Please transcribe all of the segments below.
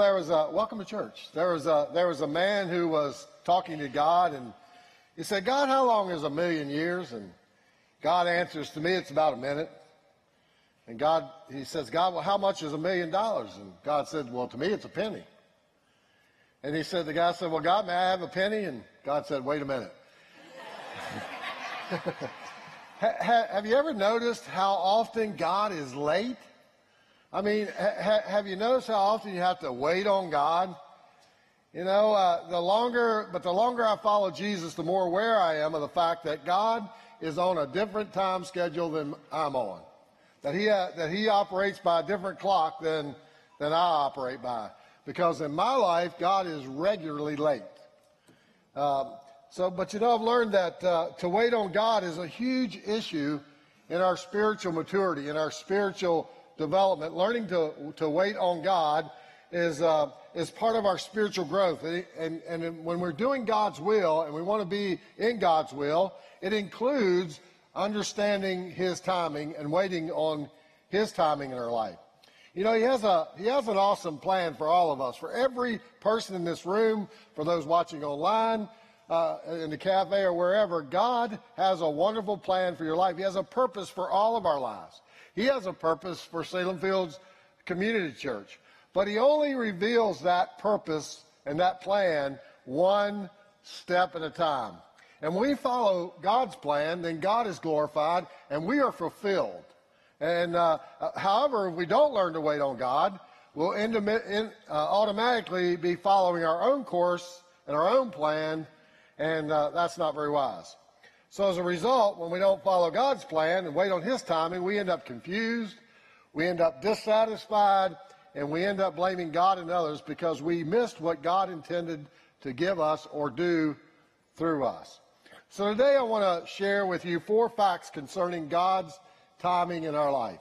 There was a welcome to church. There was a there was a man who was talking to God, and he said, "God, how long is a million years?" And God answers, "To me, it's about a minute." And God, he says, "God, well, how much is a million dollars?" And God said, "Well, to me, it's a penny." And he said, the guy said, "Well, God, may I have a penny?" And God said, "Wait a minute." have you ever noticed how often God is late? I mean, ha- have you noticed how often you have to wait on God? You know, uh, the longer, but the longer I follow Jesus, the more aware I am of the fact that God is on a different time schedule than I'm on. That he, uh, that he operates by a different clock than, than I operate by. Because in my life, God is regularly late. Uh, so, but you know, I've learned that uh, to wait on God is a huge issue in our spiritual maturity, in our spiritual development, learning to, to wait on God is, uh, is part of our spiritual growth. And, and, when we're doing God's will and we want to be in God's will, it includes understanding His timing and waiting on His timing in our life. You know, he has, a, he has an awesome plan for all of us, for every person in this room, for those watching online, uh, in the cafe or wherever. God has a wonderful plan for your life. He has a purpose for all of our lives. He has a purpose for Salem Fields Community Church, but he only reveals that purpose and that plan one step at a time. And when we follow God's plan, then God is glorified and we are fulfilled. And uh, however, if we don't learn to wait on God, we'll in, uh, automatically be following our own course and our own plan, and uh, that's not very wise. So as a result, when we don't follow God's plan and wait on His timing, we end up confused, we end up dissatisfied, and we end up blaming God and others because we missed what God intended to give us or do through us. So today I want to share with you four facts concerning God's timing in our life.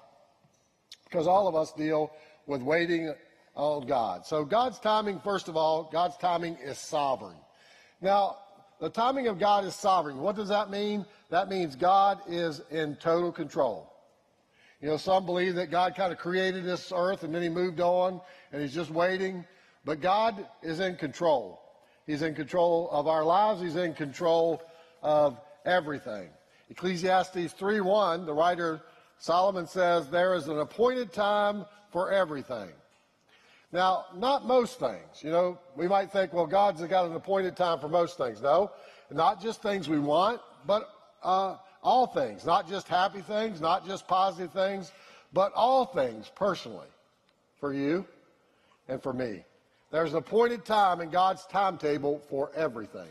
Because all of us deal with waiting on God. So God's timing, first of all, God's timing is sovereign. Now, the timing of God is sovereign. What does that mean? That means God is in total control. You know, some believe that God kind of created this earth and then he moved on and he's just waiting. But God is in control. He's in control of our lives. He's in control of everything. Ecclesiastes 3:1, the writer Solomon says, There is an appointed time for everything. Now, not most things. You know, we might think, well, God's got an appointed time for most things. No, not just things we want, but uh, all things. Not just happy things, not just positive things, but all things personally for you and for me. There's an appointed time in God's timetable for everything.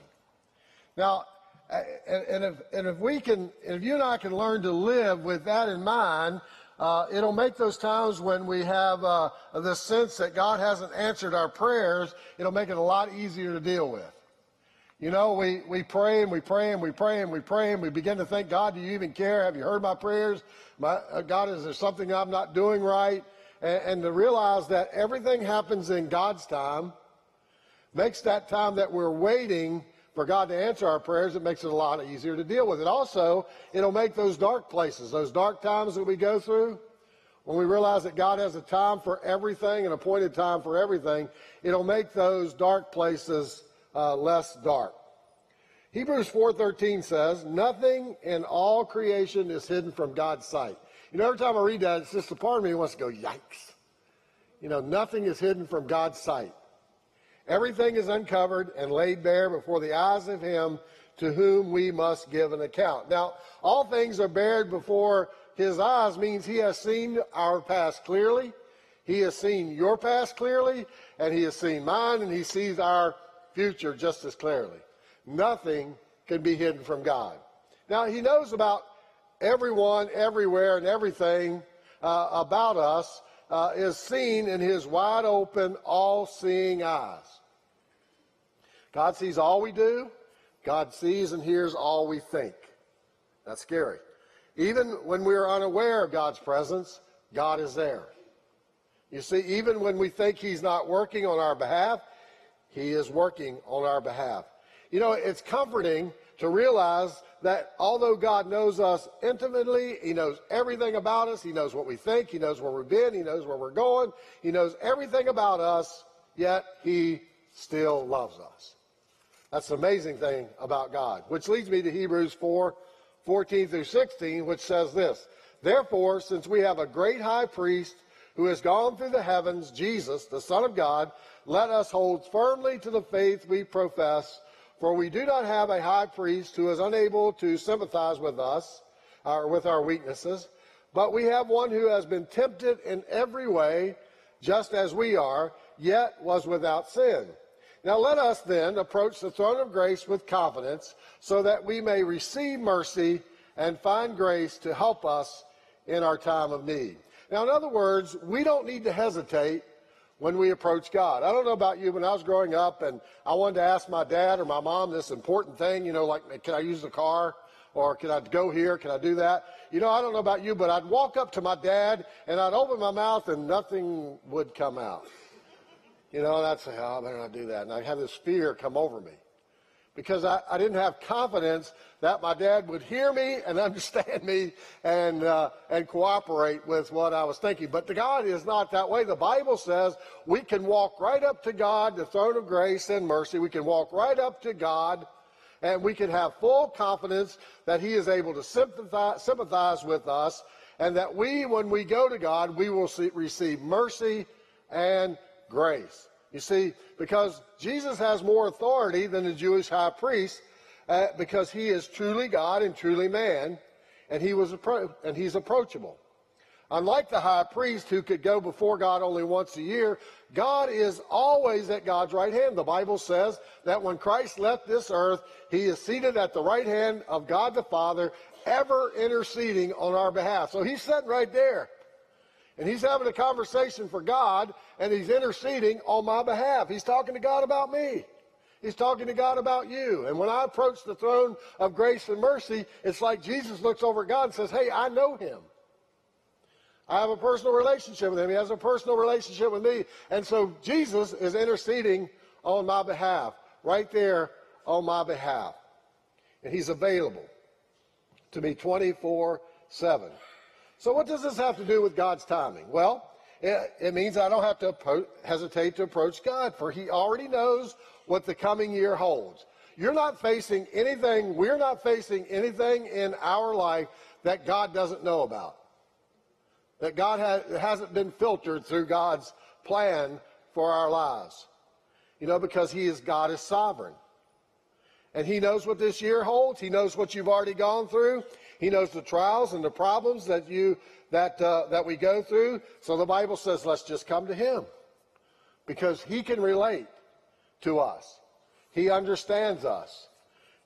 Now, and, if, and if we can, if you and I can learn to live with that in mind, uh, it'll make those times when we have uh, this sense that God hasn't answered our prayers, it'll make it a lot easier to deal with. You know, we, we pray and we pray and we pray and we pray and we begin to think, God, do you even care? Have you heard my prayers? My, uh, God, is there something I'm not doing right? And, and to realize that everything happens in God's time makes that time that we're waiting for God to answer our prayers, it makes it a lot easier to deal with it. Also, it'll make those dark places, those dark times that we go through, when we realize that God has a time for everything, an appointed time for everything, it'll make those dark places uh, less dark. Hebrews 4:13 says, "Nothing in all creation is hidden from God's sight." You know, every time I read that, it's just a part of me wants to go, "Yikes!" You know, nothing is hidden from God's sight. Everything is uncovered and laid bare before the eyes of him to whom we must give an account. Now, all things are bared before his eyes means he has seen our past clearly. He has seen your past clearly, and he has seen mine, and he sees our future just as clearly. Nothing can be hidden from God. Now, he knows about everyone, everywhere, and everything uh, about us uh, is seen in his wide open, all seeing eyes. God sees all we do. God sees and hears all we think. That's scary. Even when we are unaware of God's presence, God is there. You see, even when we think He's not working on our behalf, He is working on our behalf. You know, it's comforting to realize that although God knows us intimately, He knows everything about us, He knows what we think, He knows where we've been, He knows where we're going, He knows everything about us, yet he still loves us. That's the amazing thing about God, which leads me to Hebrews 4 14 through 16, which says this Therefore, since we have a great high priest who has gone through the heavens, Jesus, the Son of God, let us hold firmly to the faith we profess. For we do not have a high priest who is unable to sympathize with us, or with our weaknesses, but we have one who has been tempted in every way, just as we are, yet was without sin. Now let us then approach the throne of grace with confidence, so that we may receive mercy and find grace to help us in our time of need. Now, in other words, we don't need to hesitate when we approach God. I don't know about you, when I was growing up and I wanted to ask my dad or my mom this important thing, you know, like, can I use the car? Or can I go here? Can I do that? You know, I don't know about you, but I'd walk up to my dad and I'd open my mouth and nothing would come out. You know, and I'd say, oh, I better not do that. And I'd have this fear come over me because I, I didn't have confidence that my dad would hear me and understand me and, uh, and cooperate with what I was thinking. But God is not that way. The Bible says we can walk right up to God, the throne of grace and mercy. We can walk right up to God and we can have full confidence that He is able to sympathize, sympathize with us and that we, when we go to God, we will see, receive mercy and grace. You see, because Jesus has more authority than the Jewish high priest, uh, because he is truly God and truly man, and he was appro- and he's approachable. Unlike the high priest who could go before God only once a year, God is always at God's right hand. The Bible says that when Christ left this earth, he is seated at the right hand of God the Father, ever interceding on our behalf. So he's sitting right there. And he's having a conversation for God, and he's interceding on my behalf. He's talking to God about me. He's talking to God about you. And when I approach the throne of grace and mercy, it's like Jesus looks over at God and says, Hey, I know him. I have a personal relationship with him. He has a personal relationship with me. And so Jesus is interceding on my behalf, right there on my behalf. And he's available to me 24 7. So, what does this have to do with God's timing? Well, it, it means I don't have to hesitate to approach God, for He already knows what the coming year holds. You're not facing anything, we're not facing anything in our life that God doesn't know about. That God ha- hasn't been filtered through God's plan for our lives. You know, because He is God is sovereign. And He knows what this year holds. He knows what you've already gone through. He knows the trials and the problems that you that uh, that we go through. So the Bible says, let's just come to Him, because He can relate to us. He understands us.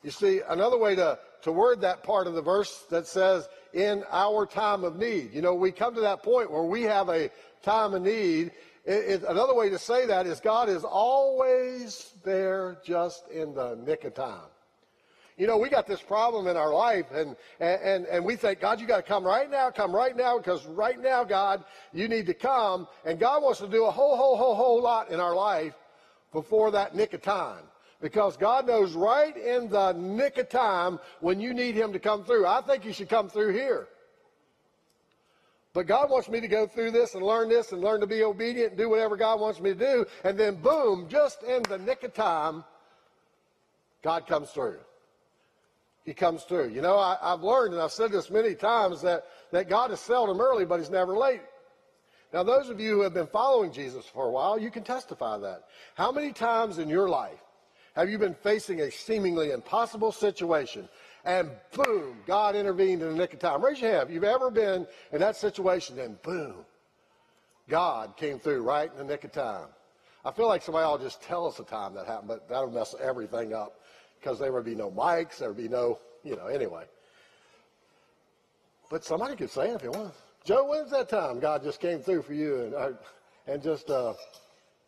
You see, another way to to word that part of the verse that says, "In our time of need." You know, we come to that point where we have a time of need. It, it, another way to say that is God is always there, just in the nick of time. You know, we got this problem in our life, and, and, and we think, God, you got to come right now, come right now, because right now, God, you need to come. And God wants to do a whole, whole, whole, whole lot in our life before that nick of time. Because God knows right in the nick of time when you need Him to come through. I think He should come through here. But God wants me to go through this and learn this and learn to be obedient and do whatever God wants me to do. And then, boom, just in the nick of time, God comes through he comes through. You know, I, have learned, and I've said this many times, that, that God is seldom early, but he's never late. Now, those of you who have been following Jesus for a while, you can testify that. How many times in your life have you been facing a seemingly impossible situation and boom, God intervened in the nick of time? Raise your hand. If you've ever been in that situation and boom, God came through right in the nick of time. I feel like somebody ought to just tell us the time that happened, but that'll mess everything up because there would be no mics, there would be no, you know, anyway. But somebody could say it if you want. Joe, when's that time God just came through for you and, uh, and just uh,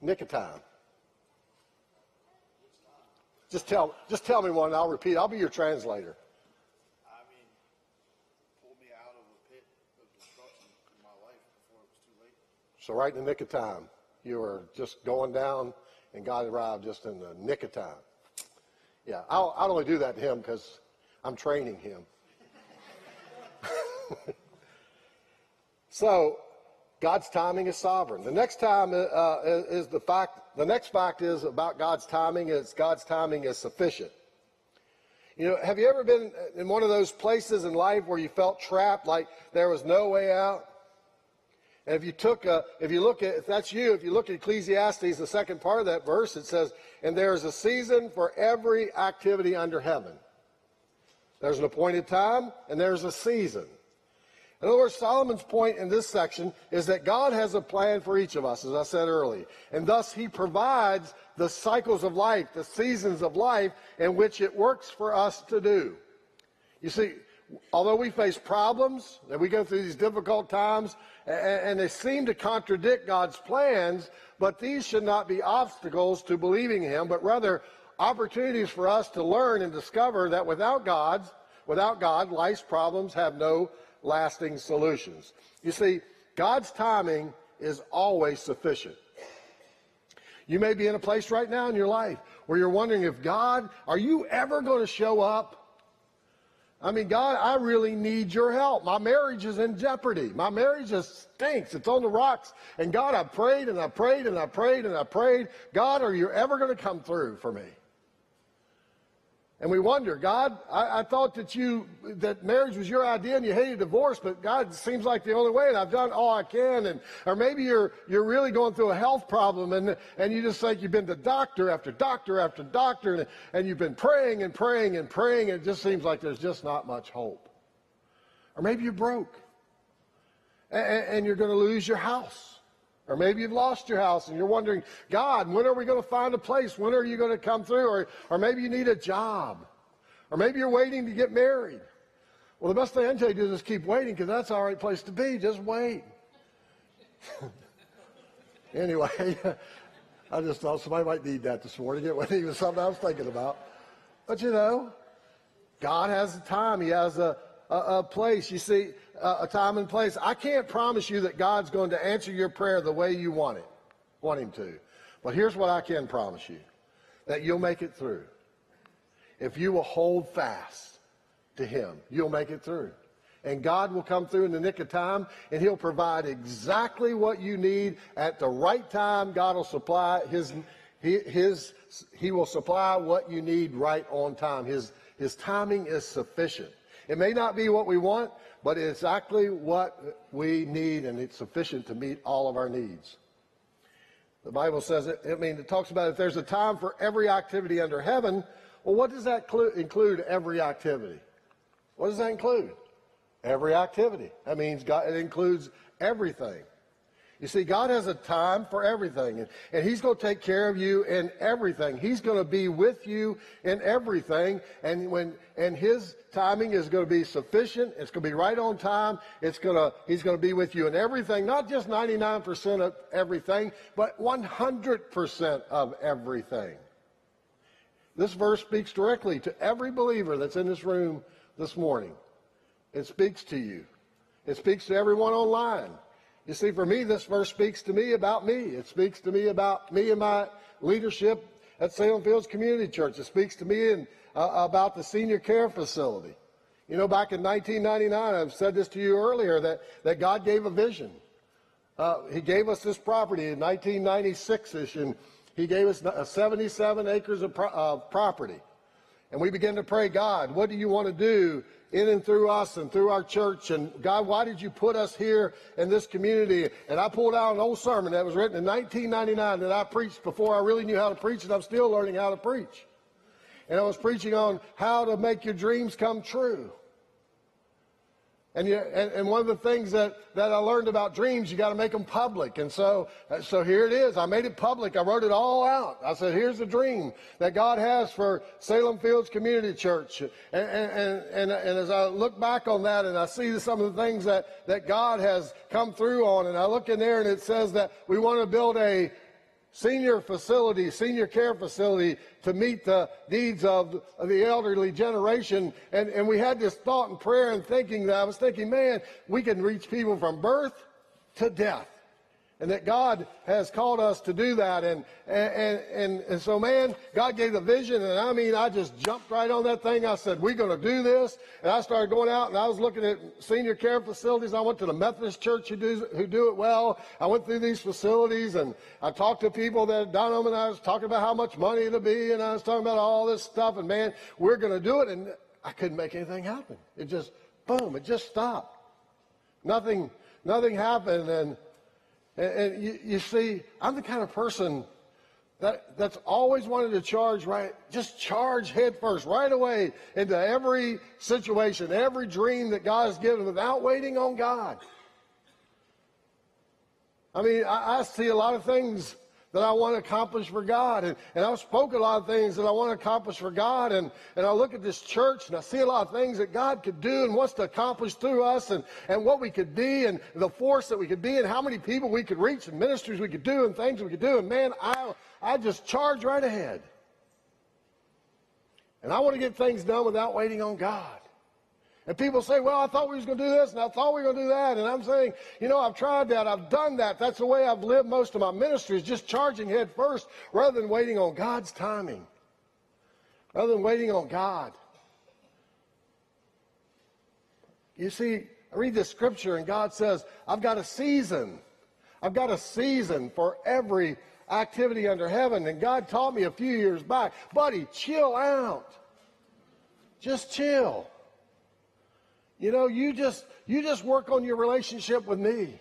nick of time? Just tell, just tell me one and I'll repeat. I'll be your translator. I mean, pulled me out of a pit of destruction in my life before it was too late. So right in the nick of time, you were just going down and God arrived just in the nick of time. Yeah, I'll, I'll only do that to him because I'm training him. so, God's timing is sovereign. The next time uh, is the fact the next fact is about God's timing is God's timing is sufficient. You know, have you ever been in one of those places in life where you felt trapped, like there was no way out? And if you took, a, if you look at, if that's you, if you look at Ecclesiastes, the second part of that verse, it says, "And there is a season for every activity under heaven." There's an appointed time, and there's a season. In other words, Solomon's point in this section is that God has a plan for each of us, as I said earlier, and thus He provides the cycles of life, the seasons of life in which it works for us to do. You see, although we face problems and we go through these difficult times, and they seem to contradict God's plans, but these should not be obstacles to believing Him, but rather opportunities for us to learn and discover that without God's, without God, life's problems have no lasting solutions. You see, God's timing is always sufficient. You may be in a place right now in your life where you're wondering if God, are you ever going to show up? I mean, God, I really need your help. My marriage is in jeopardy. My marriage just stinks. It's on the rocks. And God, I prayed and I prayed and I prayed and I prayed. God, are you ever going to come through for me? And we wonder, God, I, I, thought that you that marriage was your idea and you hated divorce, but God seems like the only way, and I've done all I can. And or maybe you're you're really going through a health problem, and and you just think you've been to doctor after doctor after doctor, and, and you've been praying and praying and praying, and it just seems like there's just not much hope. Or maybe you're broke, and, and you're going to lose your house. Or maybe you've lost your house and you're wondering, God, when are we going to find a place? When are you going to come through? Or, or maybe you need a job. Or maybe you're waiting to get married. Well, the best thing I can tell you to do is just keep waiting because that's the right place to be. Just wait. anyway, I just thought somebody might need that this morning. It wasn't even something I was thinking about. But you know, God has a time. He has a, a, a place. You see, a time and place. I can't promise you that God's going to answer your prayer the way you want it, want Him to. But here's what I can promise you that you'll make it through. If you will hold fast to Him, you'll make it through. And God will come through in the nick of time, and He'll provide exactly what you need at the right time. God will supply His, His, He will supply what you need right on time. His, His timing is sufficient. It may not be what we want, but exactly what we need, and it's sufficient to meet all of our needs. The Bible says it, I mean, it talks about if there's a time for every activity under heaven, well, what does that include, every activity? What does that include? Every activity. That means God, it includes everything. You see, God has a time for everything, and, and He's going to take care of you in everything. He's going to be with you in everything, and when and His timing is going to be sufficient. It's going to be right on time. It's going to He's going to be with you in everything, not just 99% of everything, but 100% of everything. This verse speaks directly to every believer that's in this room this morning. It speaks to you. It speaks to everyone online. You see, for me, this verse speaks to me about me. It speaks to me about me and my leadership at Salem Fields Community Church. It speaks to me in, uh, about the senior care facility. You know, back in 1999, I've said this to you earlier, that, that God gave a vision. Uh, he gave us this property in 1996-ish, and he gave us 77 acres of pro- property. And we began to pray, God, what do you want to do in and through us and through our church. And God, why did you put us here in this community? And I pulled out an old sermon that was written in 1999 that I preached before I really knew how to preach, and I'm still learning how to preach. And I was preaching on how to make your dreams come true. And, you, and, and, one of the things that, that I learned about dreams, you got to make them public. And so, uh, so here it is. I made it public. I wrote it all out. I said, here's the dream that God has for Salem Fields Community Church. And, and, and, and as I look back on that and I see some of the things that, that God has come through on, and I look in there and it says that we want to build a, senior facility, senior care facility to meet the needs of, the elderly generation. And, and we had this thought and prayer and thinking that I was thinking, man, we can reach people from birth to death. And that God has called us to do that. And, and, and, and so, man, God gave the vision, and I mean, I just jumped right on that thing. I said, we're going to do this. And I started going out, and I was looking at senior care facilities. I went to the Methodist church who do, who do it well. I went through these facilities, and I talked to people that done them, and I was talking about how much money it'll be, and I was talking about all this stuff. And, man, we're going to do it. And I couldn't make anything happen. It just, boom, it just stopped. Nothing, nothing happened. And, and, and you, you, see, I'm the kind of person that, that's always wanted to charge right, just charge head first, right away into every situation, every dream that God has given without waiting on God. I mean, I, I see a lot of things that I want to accomplish for God. And, and I've spoken a lot of things that I want to accomplish for God. And, and I look at this church and I see a lot of things that God could do and wants to accomplish through us and, and what we could be and the force that we could be and how many people we could reach and ministries we could do and things we could do. And man, I, I just charge right ahead. And I want to get things done without waiting on God. And people say, well, I thought we was going to do this and I thought we were going to do that. And I'm saying, you know, I've tried that. I've done that. That's the way I've lived most of my ministry is just charging head first rather than waiting on God's timing. Rather than waiting on God. You see, I read this scripture and God says, I've got a season. I've got a season for every activity under heaven. And God taught me a few years back, buddy, chill out. Just chill. You know, you just you just work on your relationship with me.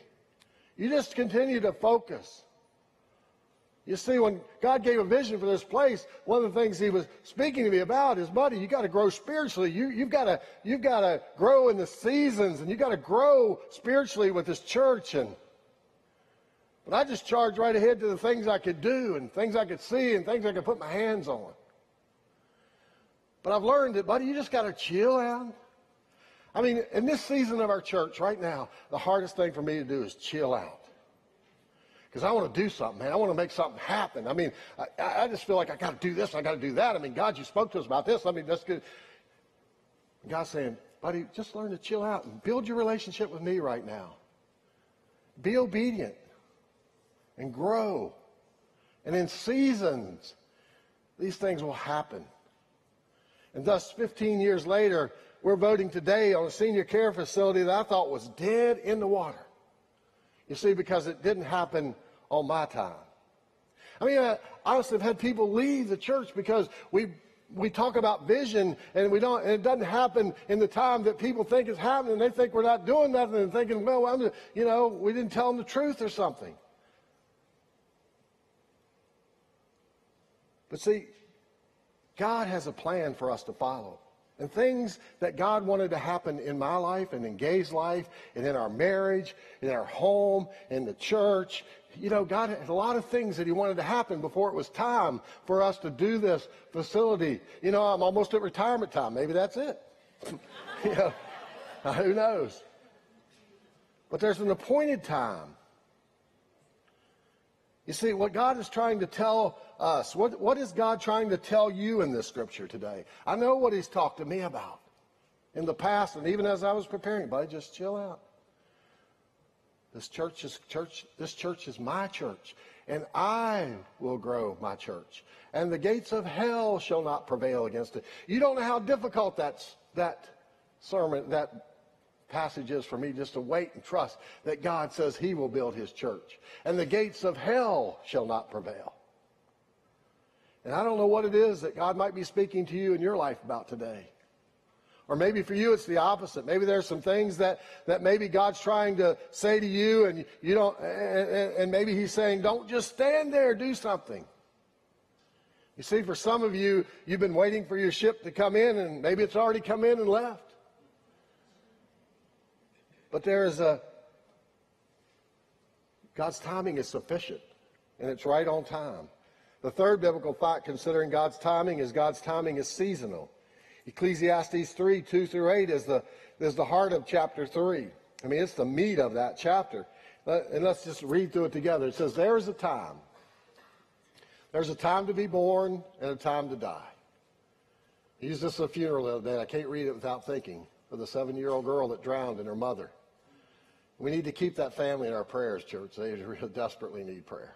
You just continue to focus. You see, when God gave a vision for this place, one of the things He was speaking to me about is, buddy, you got to grow spiritually. You, you've got to you've got to grow in the seasons, and you got to grow spiritually with this church. And but I just charged right ahead to the things I could do, and things I could see, and things I could put my hands on. But I've learned that, buddy, you just got to chill out. I mean, in this season of our church right now, the hardest thing for me to do is chill out. Because I want to do something, man. I want to make something happen. I mean, I, I just feel like I got to do this, I got to do that. I mean, God, you spoke to us about this. I mean, that's good. God's saying, buddy, just learn to chill out and build your relationship with me right now. Be obedient and grow. And in seasons, these things will happen. And thus, 15 years later, we're voting today on a senior care facility that I thought was dead in the water. You see, because it didn't happen on my time. I mean, I honestly have had people leave the church because we we talk about vision and we don't and it doesn't happen in the time that people think it's happening they think we're not doing nothing and thinking well I'm you know we didn't tell them the truth or something but see god has a plan for us to follow and things that God wanted to happen in my life and in Gay's life and in our marriage, in our home, in the church. You know, God had a lot of things that He wanted to happen before it was time for us to do this facility. You know, I'm almost at retirement time. Maybe that's it. you know, who knows? But there's an appointed time. You see, what God is trying to tell us, what, what is God trying to tell you in this scripture today? I know what He's talked to me about in the past, and even as I was preparing, buddy, just chill out. This church is church. This church is my church, and I will grow my church. And the gates of hell shall not prevail against it. You don't know how difficult that's that sermon, that passage is for me just to wait and trust that God says he will build his church. And the gates of hell shall not prevail. And I don't know what it is that God might be speaking to you in your life about today. Or maybe for you it's the opposite. Maybe there's some things that, that maybe God's trying to say to you and you don't, and, and maybe he's saying, don't just stand there, do something. You see, for some of you, you've been waiting for your ship to come in and maybe it's already come in and left. But there is a, God's timing is sufficient, and it's right on time. The third biblical fact considering God's timing is God's timing is seasonal. Ecclesiastes 3, 2 through 8 is the, is the heart of chapter 3. I mean, it's the meat of that chapter. And let's just read through it together. It says, There is a time. There's a time to be born and a time to die. I used this a funeral the other day. I can't read it without thinking of the seven year old girl that drowned and her mother We need to keep that family in our prayers, church. They really desperately need prayer.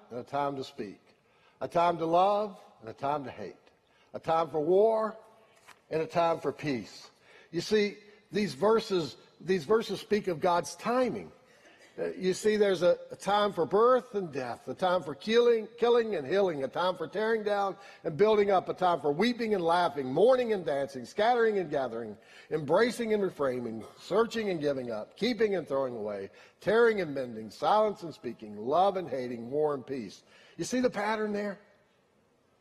and a time to speak, a time to love and a time to hate, a time for war and a time for peace. You see, these verses, these verses speak of God's timing. Uh, you see, there's a, a, time for birth and death, a time for killing, killing and healing, a time for tearing down and building up, a time for weeping and laughing, mourning and dancing, scattering and gathering, embracing and reframing, searching and giving up, keeping and throwing away, tearing and mending, silence and speaking, love and hating, war and peace. You see the pattern there?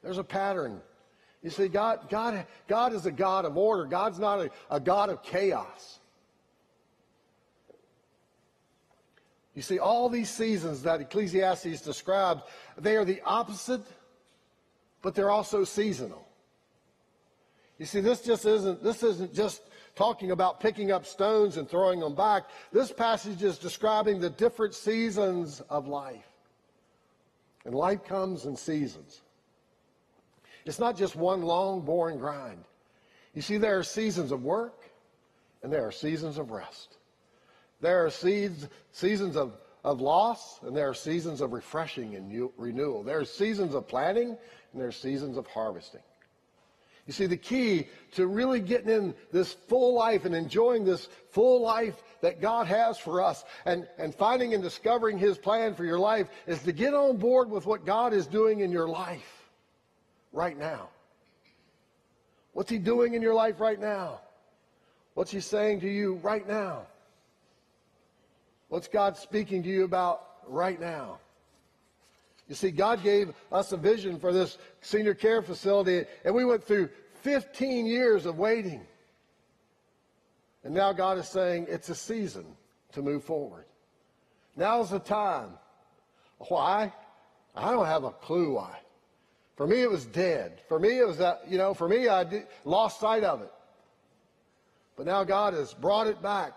There's a pattern. You see, God, God, God is a God of order. God's not a, a God of chaos. You see, all these seasons that Ecclesiastes describes, they are the opposite, but they're also seasonal. You see, this just isn't, this isn't just talking about picking up stones and throwing them back. This passage is describing the different seasons of life. And life comes in seasons. It's not just one long, boring grind. You see, there are seasons of work and there are seasons of rest. There are seeds, seasons of, of loss, and there are seasons of refreshing and new, renewal. There are seasons of planting, and there are seasons of harvesting. You see, the key to really getting in this full life and enjoying this full life that God has for us and, and finding and discovering His plan for your life is to get on board with what God is doing in your life right now. What's He doing in your life right now? What's He saying to you right now? What's God speaking to you about right now? You see, God gave us a vision for this senior care facility, and we went through 15 years of waiting. And now God is saying it's a season to move forward. Now's the time. Why? I don't have a clue why. For me, it was dead. For me, it was that, you know, for me, I did, lost sight of it. But now God has brought it back.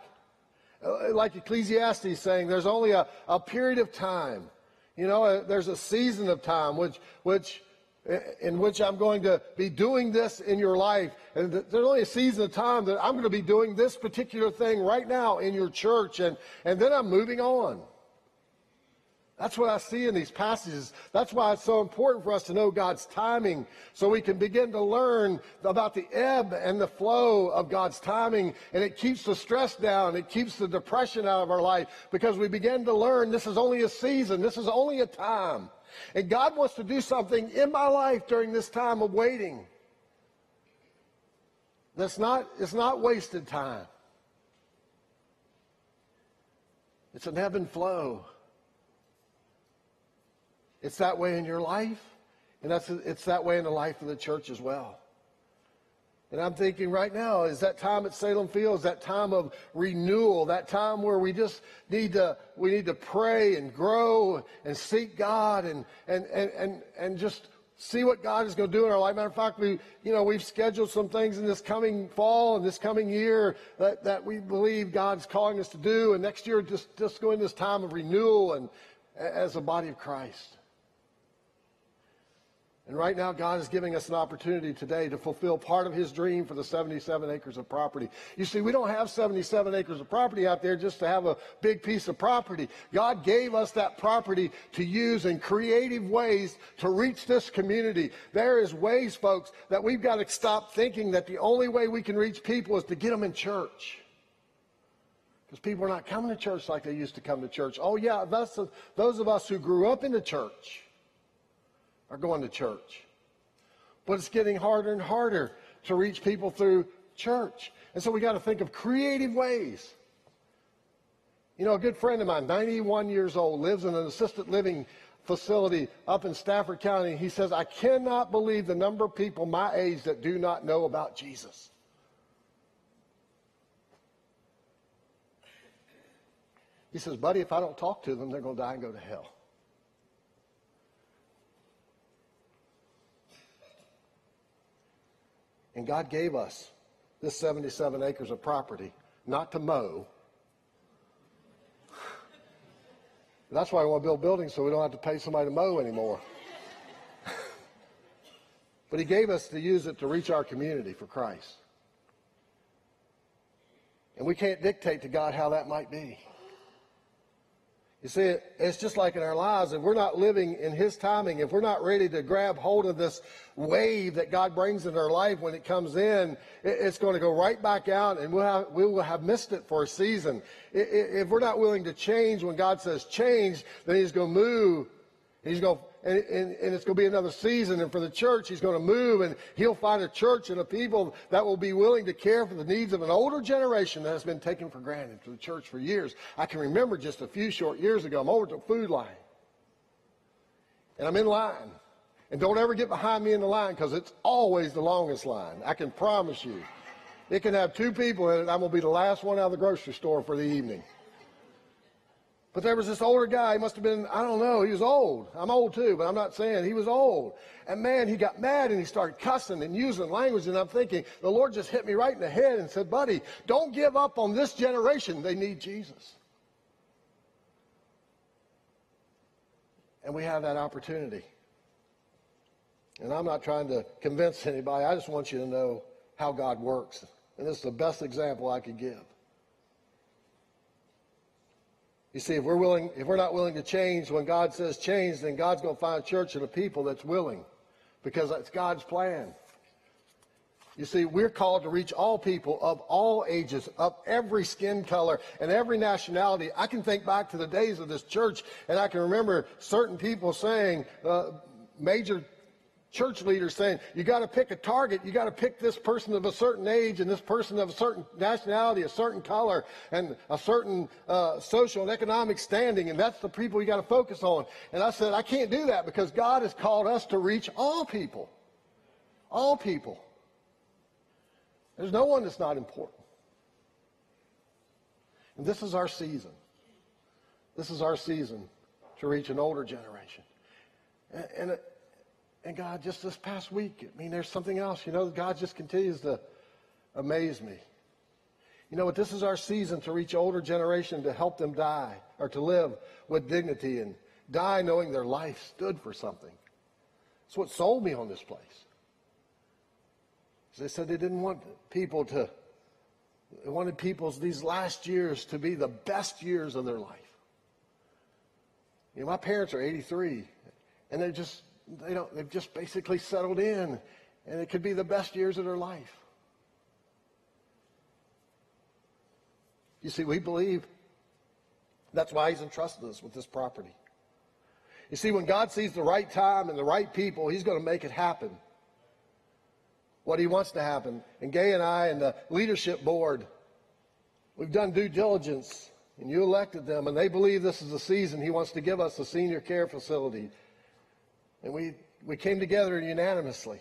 Uh, like Ecclesiastes saying, there's only a, a period of time. You know, uh, there's a season of time which, which, in which I'm going to be doing this in your life. And there's only a season of time that I'm going to be doing this particular thing right now in your church. And, and then I'm moving on. That's what I see in these passages. That's why it's so important for us to know God's timing so we can begin to learn about the ebb and the flow of God's timing. And it keeps the stress down. It keeps the depression out of our life because we begin to learn this is only a season. This is only a time. And God wants to do something in my life during this time of waiting. That's not, it's not wasted time. It's an ebb and flow. It's that way in your life, and that's, it's that way in the life of the church as well. And I'm thinking right now, is that time at Salem Field, is that time of renewal, that time where we just need to, we need to pray and grow and seek God and, and, and, and, and just see what God is going to do in our life. Matter of fact, we, you know, we've scheduled some things in this coming fall and this coming year that, that we believe God's calling us to do. And next year, just, just go in this time of renewal and as a body of Christ. And right now, God is giving us an opportunity today to fulfill part of His dream for the 77 acres of property. You see, we don't have 77 acres of property out there just to have a big piece of property. God gave us that property to use in creative ways to reach this community. There is ways, folks, that we've got to stop thinking that the only way we can reach people is to get them in church. Because people are not coming to church like they used to come to church. Oh, yeah, that's those of us who grew up in the church are going to church. But it's getting harder and harder to reach people through church. And so we got to think of creative ways. You know, a good friend of mine, 91 years old, lives in an assisted living facility up in Stafford County. He says, I cannot believe the number of people my age that do not know about Jesus. He says, buddy, if I don't talk to them, they're going to die and go to hell. And God gave us this 77 acres of property not to mow. That's why I want to build buildings so we don't have to pay somebody to mow anymore. but He gave us to use it to reach our community for Christ. And we can't dictate to God how that might be. You see, it's just like in our lives. If we're not living in His timing, if we're not ready to grab hold of this wave that God brings in our life when it comes in, it's going to go right back out and we'll have, we will have missed it for a season. If we're not willing to change when God says change, then He's going to move. He's going to and, and, and, it's going to be another season. And for the church, he's going to move and he'll find a church and a people that will be willing to care for the needs of an older generation that has been taken for granted to the church for years. I can remember just a few short years ago, I'm over to Food Lion. and I'm in line. And don't ever get behind me in the line because it's always the longest line. I can promise you. It can have two people in it. I'm going to be the last one out of the grocery store for the evening. But there was this older guy, he must have been, I don't know, he was old. I'm old too, but I'm not saying he was old. And man, he got mad and he started cussing and using language. And I'm thinking, the Lord just hit me right in the head and said, buddy, don't give up on this generation. They need Jesus. And we have that opportunity. And I'm not trying to convince anybody. I just want you to know how God works. And this is the best example I could give. You see, if we're willing, if we're not willing to change when God says change, then God's going to find a church and a people that's willing, because that's God's plan. You see, we're called to reach all people of all ages, of every skin color and every nationality. I can think back to the days of this church, and I can remember certain people saying, uh, major church leaders saying, you got to pick a target. You got to pick this person of a certain age and this person of a certain nationality, a certain color, and a certain uh, social and economic standing. And that's the people you got to focus on. And I said, I can't do that because God has called us to reach all people. All people. There's no one that's not important. And this is our season. This is our season to reach an older generation. And, and and God, just this past week, I mean, there's something else. You know, God just continues to amaze me. You know what? This is our season to reach older generation to help them die or to live with dignity and die knowing their life stood for something. That's what sold me on this place. They said they didn't want people to, they wanted people's these last years to be the best years of their life. You know, my parents are 83, and they're just they don't, they've just basically settled in, and it could be the best years of their life. You see, we believe that's why he's entrusted us with this property. You see, when God sees the right time and the right people, he's going to make it happen. What he wants to happen. And Gay and I and the leadership board, we've done due diligence, and you elected them, and they believe this is the season he wants to give us a senior care facility and we, we came together unanimously.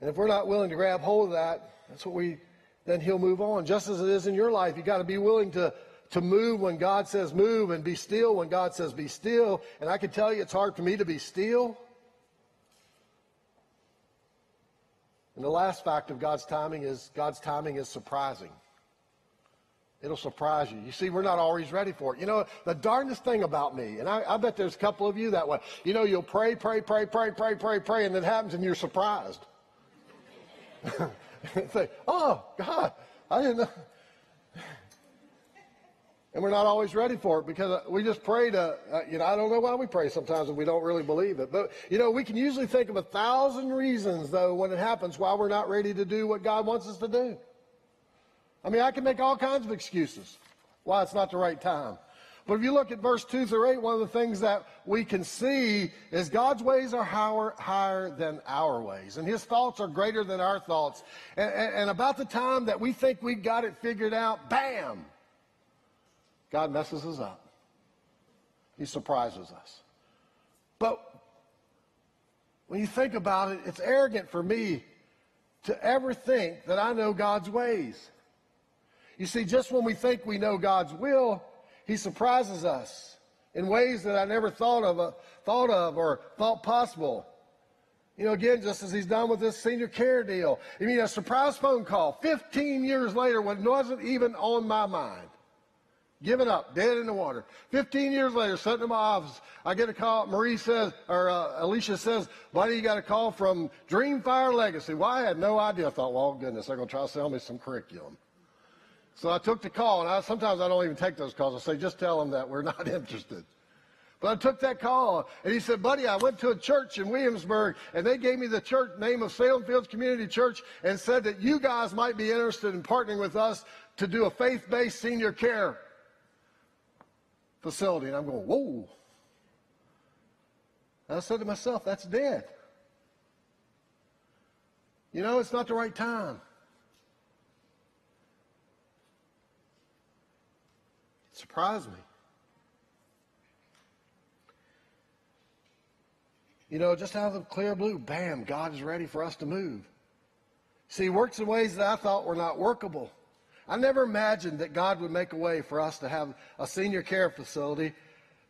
And if we're not willing to grab hold of that, that's what we, then he'll move on. Just as it is in your life, you got to be willing to, to move when God says move and be still when God says be still. And I can tell you it's hard for me to be still. And the last fact of God's timing is God's timing is surprising. It'll surprise you. You see, we're not always ready for it. You know, the darndest thing about me, and I, I, bet there's a couple of you that way. You know, you'll pray, pray, pray, pray, pray, pray, pray, and it happens and you're surprised. Say, oh, God, I didn't know. And we're not always ready for it because we just pray to, uh, you know, I don't know why we pray sometimes and we don't really believe it. But, you know, we can usually think of a thousand reasons, though, when it happens why we're not ready to do what God wants us to do. I mean, I can make all kinds of excuses why it's not the right time. But if you look at verse 2 through 8, one of the things that we can see is God's ways are higher, higher than our ways, and his thoughts are greater than our thoughts. And, and, and about the time that we think we've got it figured out, bam, God messes us up. He surprises us. But when you think about it, it's arrogant for me to ever think that I know God's ways. You see, just when we think we know God's will, He surprises us in ways that I never thought of, uh, thought of or thought possible. You know, again, just as he's done with this senior care deal. I mean, a surprise phone call 15 years later when it wasn't even on my mind. Given up, dead in the water. 15 years later, sitting in my office, I get a call. Marie says, or uh, Alicia says, buddy, you got a call from Dreamfire Legacy. Well, I had no idea. I thought, well, goodness, they're going to try to sell me some curriculum. So I took the call, and I, sometimes I don't even take those calls. I say, just tell them that we're not interested. But I took that call, and he said, buddy, I went to a church in Williamsburg, and they gave me the church name of Salem Fields Community Church and said that you guys might be interested in partnering with us to do a faith-based senior care facility. And I'm going, whoa. And I said to myself, that's dead. You know, it's not the right time. Surprised me. You know, just out of the clear blue, bam, God is ready for us to move. See, works in ways that I thought were not workable. I never imagined that God would make a way for us to have a senior care facility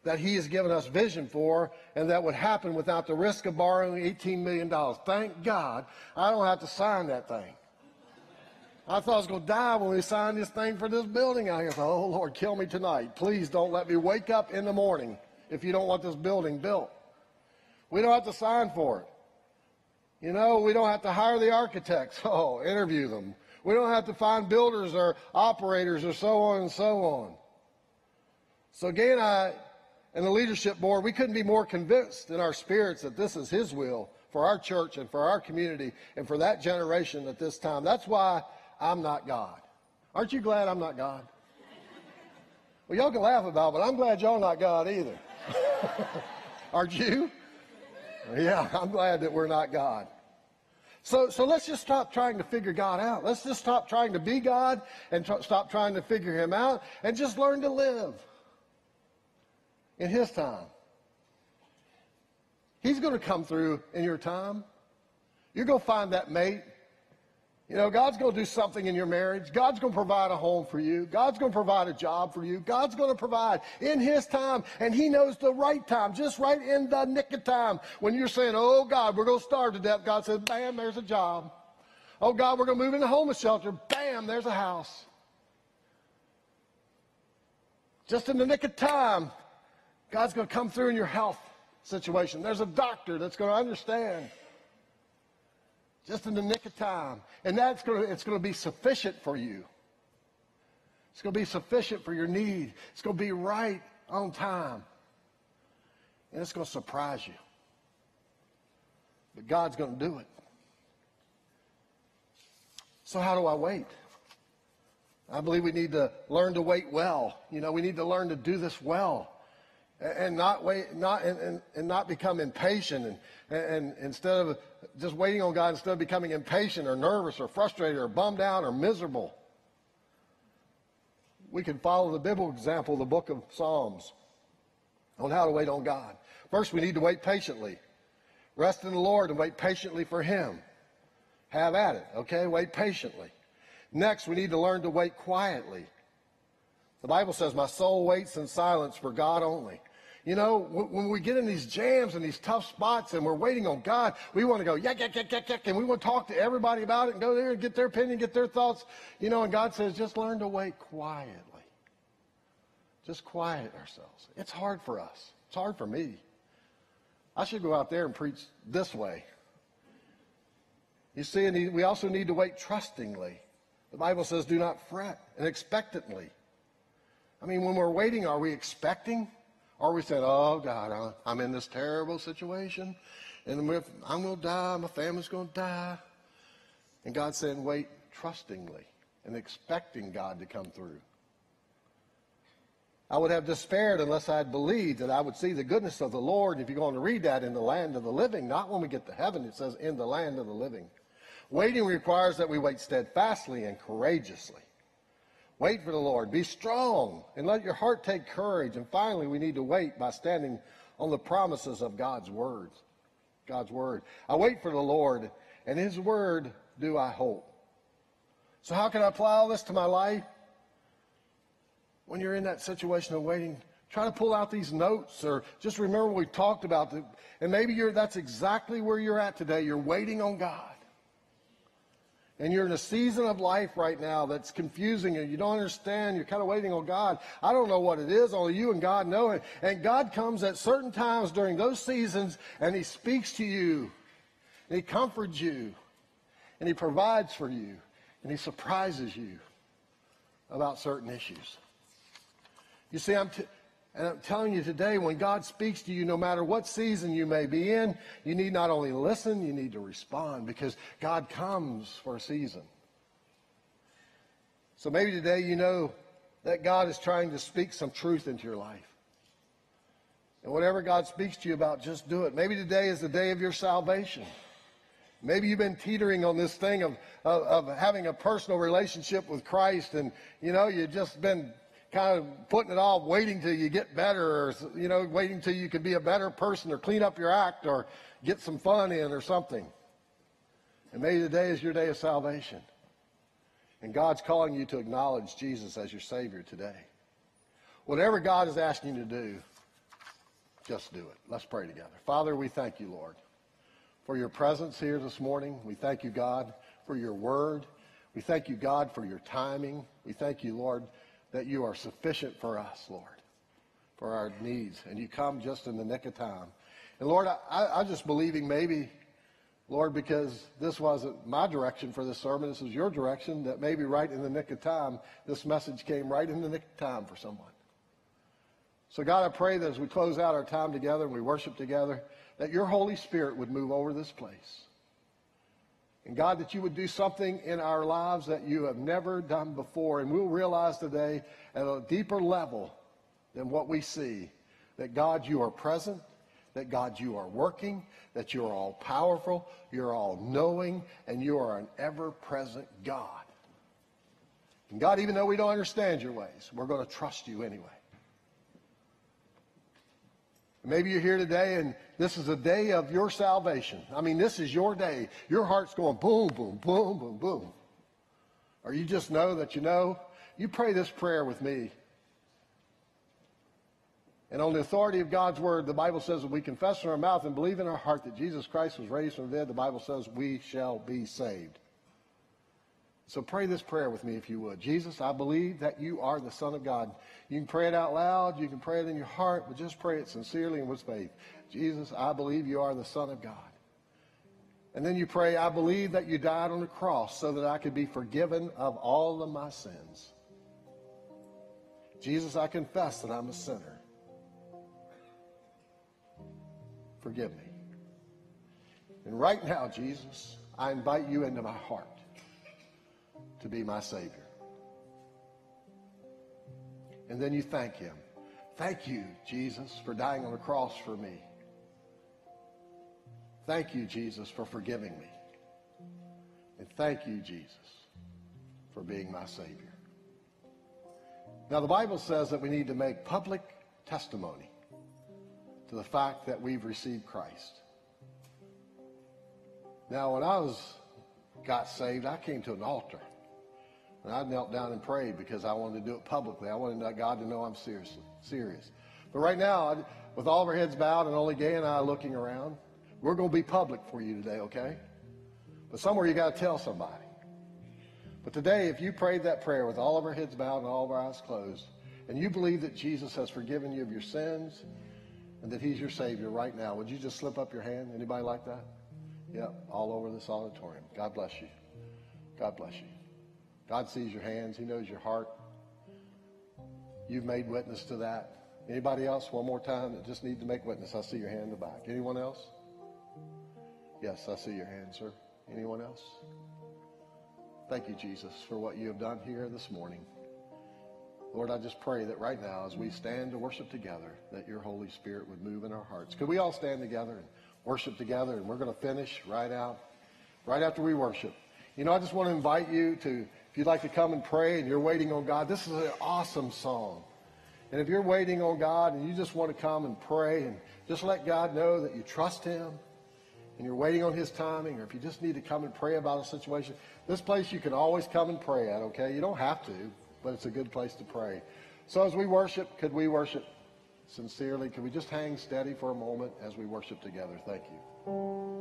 that He has given us vision for, and that would happen without the risk of borrowing $18 million. Thank God I don't have to sign that thing. I thought I was going to die when we signed this thing for this building I thought, oh, Lord, kill me tonight. Please don't let me wake up in the morning if you don't want this building built. We don't have to sign for it. You know, we don't have to hire the architects. Oh, interview them. We don't have to find builders or operators or so on and so on. So again, I and the leadership board, we couldn't be more convinced in our spirits that this is His will for our church and for our community and for that generation at this time. That's why I'm not God. Aren't you glad I'm not God? Well, y'all can laugh about it, but I'm glad y'all not God either. Aren't you? Yeah, I'm glad that we're not God. So, so let's just stop trying to figure God out. Let's just stop trying to be God and tr- stop trying to figure Him out and just learn to live in His time. He's going to come through in your time. You're going to find that mate. You know, God's going to do something in your marriage. God's going to provide a home for you. God's going to provide a job for you. God's going to provide in His time, and He knows the right time, just right in the nick of time. When you're saying, Oh God, we're going to starve to death, God says, Bam, there's a job. Oh God, we're going to move into a homeless shelter. Bam, there's a house. Just in the nick of time, God's going to come through in your health situation. There's a doctor that's going to understand just in the nick of time. And that's going to, it's going to be sufficient for you. It's going to be sufficient for your need. It's going to be right on time. And it's going to surprise you. But God's going to do it. So how do I wait? I believe we need to learn to wait well. You know, we need to learn to do this well and not wait, not and, and, and not become impatient and, and instead of just waiting on God, instead of becoming impatient or nervous or frustrated or bummed out or miserable. We can follow the biblical example, the book of Psalms, on how to wait on God. First, we need to wait patiently. Rest in the Lord and wait patiently for Him. Have at it, okay? Wait patiently. Next, we need to learn to wait quietly. The Bible says, My soul waits in silence for God only. You know, when we get in these jams and these tough spots and we're waiting on God, we want to go, yak, yak, yak, yak, yak, and we want to talk to everybody about it and go there and get their opinion, get their thoughts. You know, and God says, just learn to wait quietly. Just quiet ourselves. It's hard for us. It's hard for me. I should go out there and preach this way. You see, and we also need to wait trustingly. The Bible says, do not fret and expectantly. I mean, when we're waiting, are we expecting? Or we said, oh, God, I'm in this terrible situation, and I'm going to die, my family's going to die. And God said, wait trustingly and expecting God to come through. I would have despaired unless I had believed that I would see the goodness of the Lord. If you're going to read that in the land of the living, not when we get to heaven, it says in the land of the living. Waiting requires that we wait steadfastly and courageously. Wait for the Lord. Be strong and let your heart take courage. And finally, we need to wait by standing on the promises of God's word. God's word. I wait for the Lord, and his word do I hope. So how can I apply all this to my life? when you're in that situation of waiting, try to pull out these notes or just remember we talked about. And maybe you're, that's exactly where you're at today. You're waiting on God. And you're in a season of life right now that's confusing and you don't understand. You're kind of waiting on God. I don't know what it is. Only you and God know it. And God comes at certain times during those seasons and He speaks to you. And He comforts you. And He provides for you. And He surprises you about certain issues. You see, I'm, t- and I'm telling you today, when God speaks to you, no matter what season you may be in, you need not only listen, you need to respond because God comes for a season. So maybe today you know that God is trying to speak some truth into your life. And whatever God speaks to you about, just do it. Maybe today is the day of your salvation. Maybe you've been teetering on this thing of, of, of having a personal relationship with Christ and, you know, you've just been kind of putting it off, waiting till you get better, or you know, waiting till you can be a better person, or clean up your act, or get some fun in, or something. And maybe today is your day of salvation, and God's calling you to acknowledge Jesus as your Savior today. Whatever God is asking you to do, just do it. Let's pray together. Father, we thank you, Lord, for your presence here this morning. We thank you, God, for your word. We thank you, God, for your timing. We thank you, Lord that you are sufficient for us, Lord, for our needs. And you come just in the nick of time. And Lord, I, I'm just believing maybe, Lord, because this wasn't my direction for this sermon, this was your direction, that maybe right in the nick of time, this message came right in the nick of time for someone. So, God, I pray that as we close out our time together and we worship together, that your Holy Spirit would move over this place. And God, that you would do something in our lives that you have never done before. And we'll realize today at a deeper level than what we see that God, you are present, that God, you are working, that you are all powerful, you're all knowing, and you are an ever present God. And God, even though we don't understand your ways, we're going to trust you anyway. Maybe you're here today and this is a day of your salvation. I mean, this is your day. Your heart's going boom, boom, boom, boom, boom. Or you just know that you know. You pray this prayer with me. And on the authority of God's word, the Bible says that we confess in our mouth and believe in our heart that Jesus Christ was raised from the dead. The Bible says we shall be saved. So pray this prayer with me if you would. Jesus, I believe that you are the Son of God. You can pray it out loud, you can pray it in your heart, but just pray it sincerely and with faith. Jesus, I believe you are the Son of God. And then you pray, I believe that you died on the cross so that I could be forgiven of all of my sins. Jesus, I confess that I'm a sinner. Forgive me. And right now, Jesus, I invite you into my heart to be my Savior. And then you thank Him. Thank you, Jesus, for dying on the cross for me. Thank you, Jesus, for forgiving me. And thank you, Jesus, for being my Savior. Now, the Bible says that we need to make public testimony to the fact that we've received Christ. Now, when I was got saved, I came to an altar. And I knelt down and prayed because I wanted to do it publicly. I wanted God to know I'm seriously serious. But right now, with all of our heads bowed and only Gay and I looking around, we're going to be public for you today, okay? But somewhere you got to tell somebody. But today, if you prayed that prayer with all of our heads bowed and all of our eyes closed, and you believe that Jesus has forgiven you of your sins and that he's your Savior right now, would you just slip up your hand? Anybody like that? Yep, all over this auditorium. God bless you. God bless you. God sees your hands. He knows your heart. You've made witness to that. Anybody else? One more time that just need to make witness. I see your hand in the back. Anyone else? Yes, I see your hand, sir. Anyone else? Thank you, Jesus, for what you have done here this morning. Lord, I just pray that right now, as we stand to worship together, that your Holy Spirit would move in our hearts. Could we all stand together and worship together? And we're going to finish right out, right after we worship. You know, I just want to invite you to you'd like to come and pray and you're waiting on God, this is an awesome song. And if you're waiting on God and you just want to come and pray and just let God know that you trust Him and you're waiting on His timing, or if you just need to come and pray about a situation, this place you can always come and pray at, okay? You don't have to, but it's a good place to pray. So as we worship, could we worship sincerely? Could we just hang steady for a moment as we worship together? Thank you.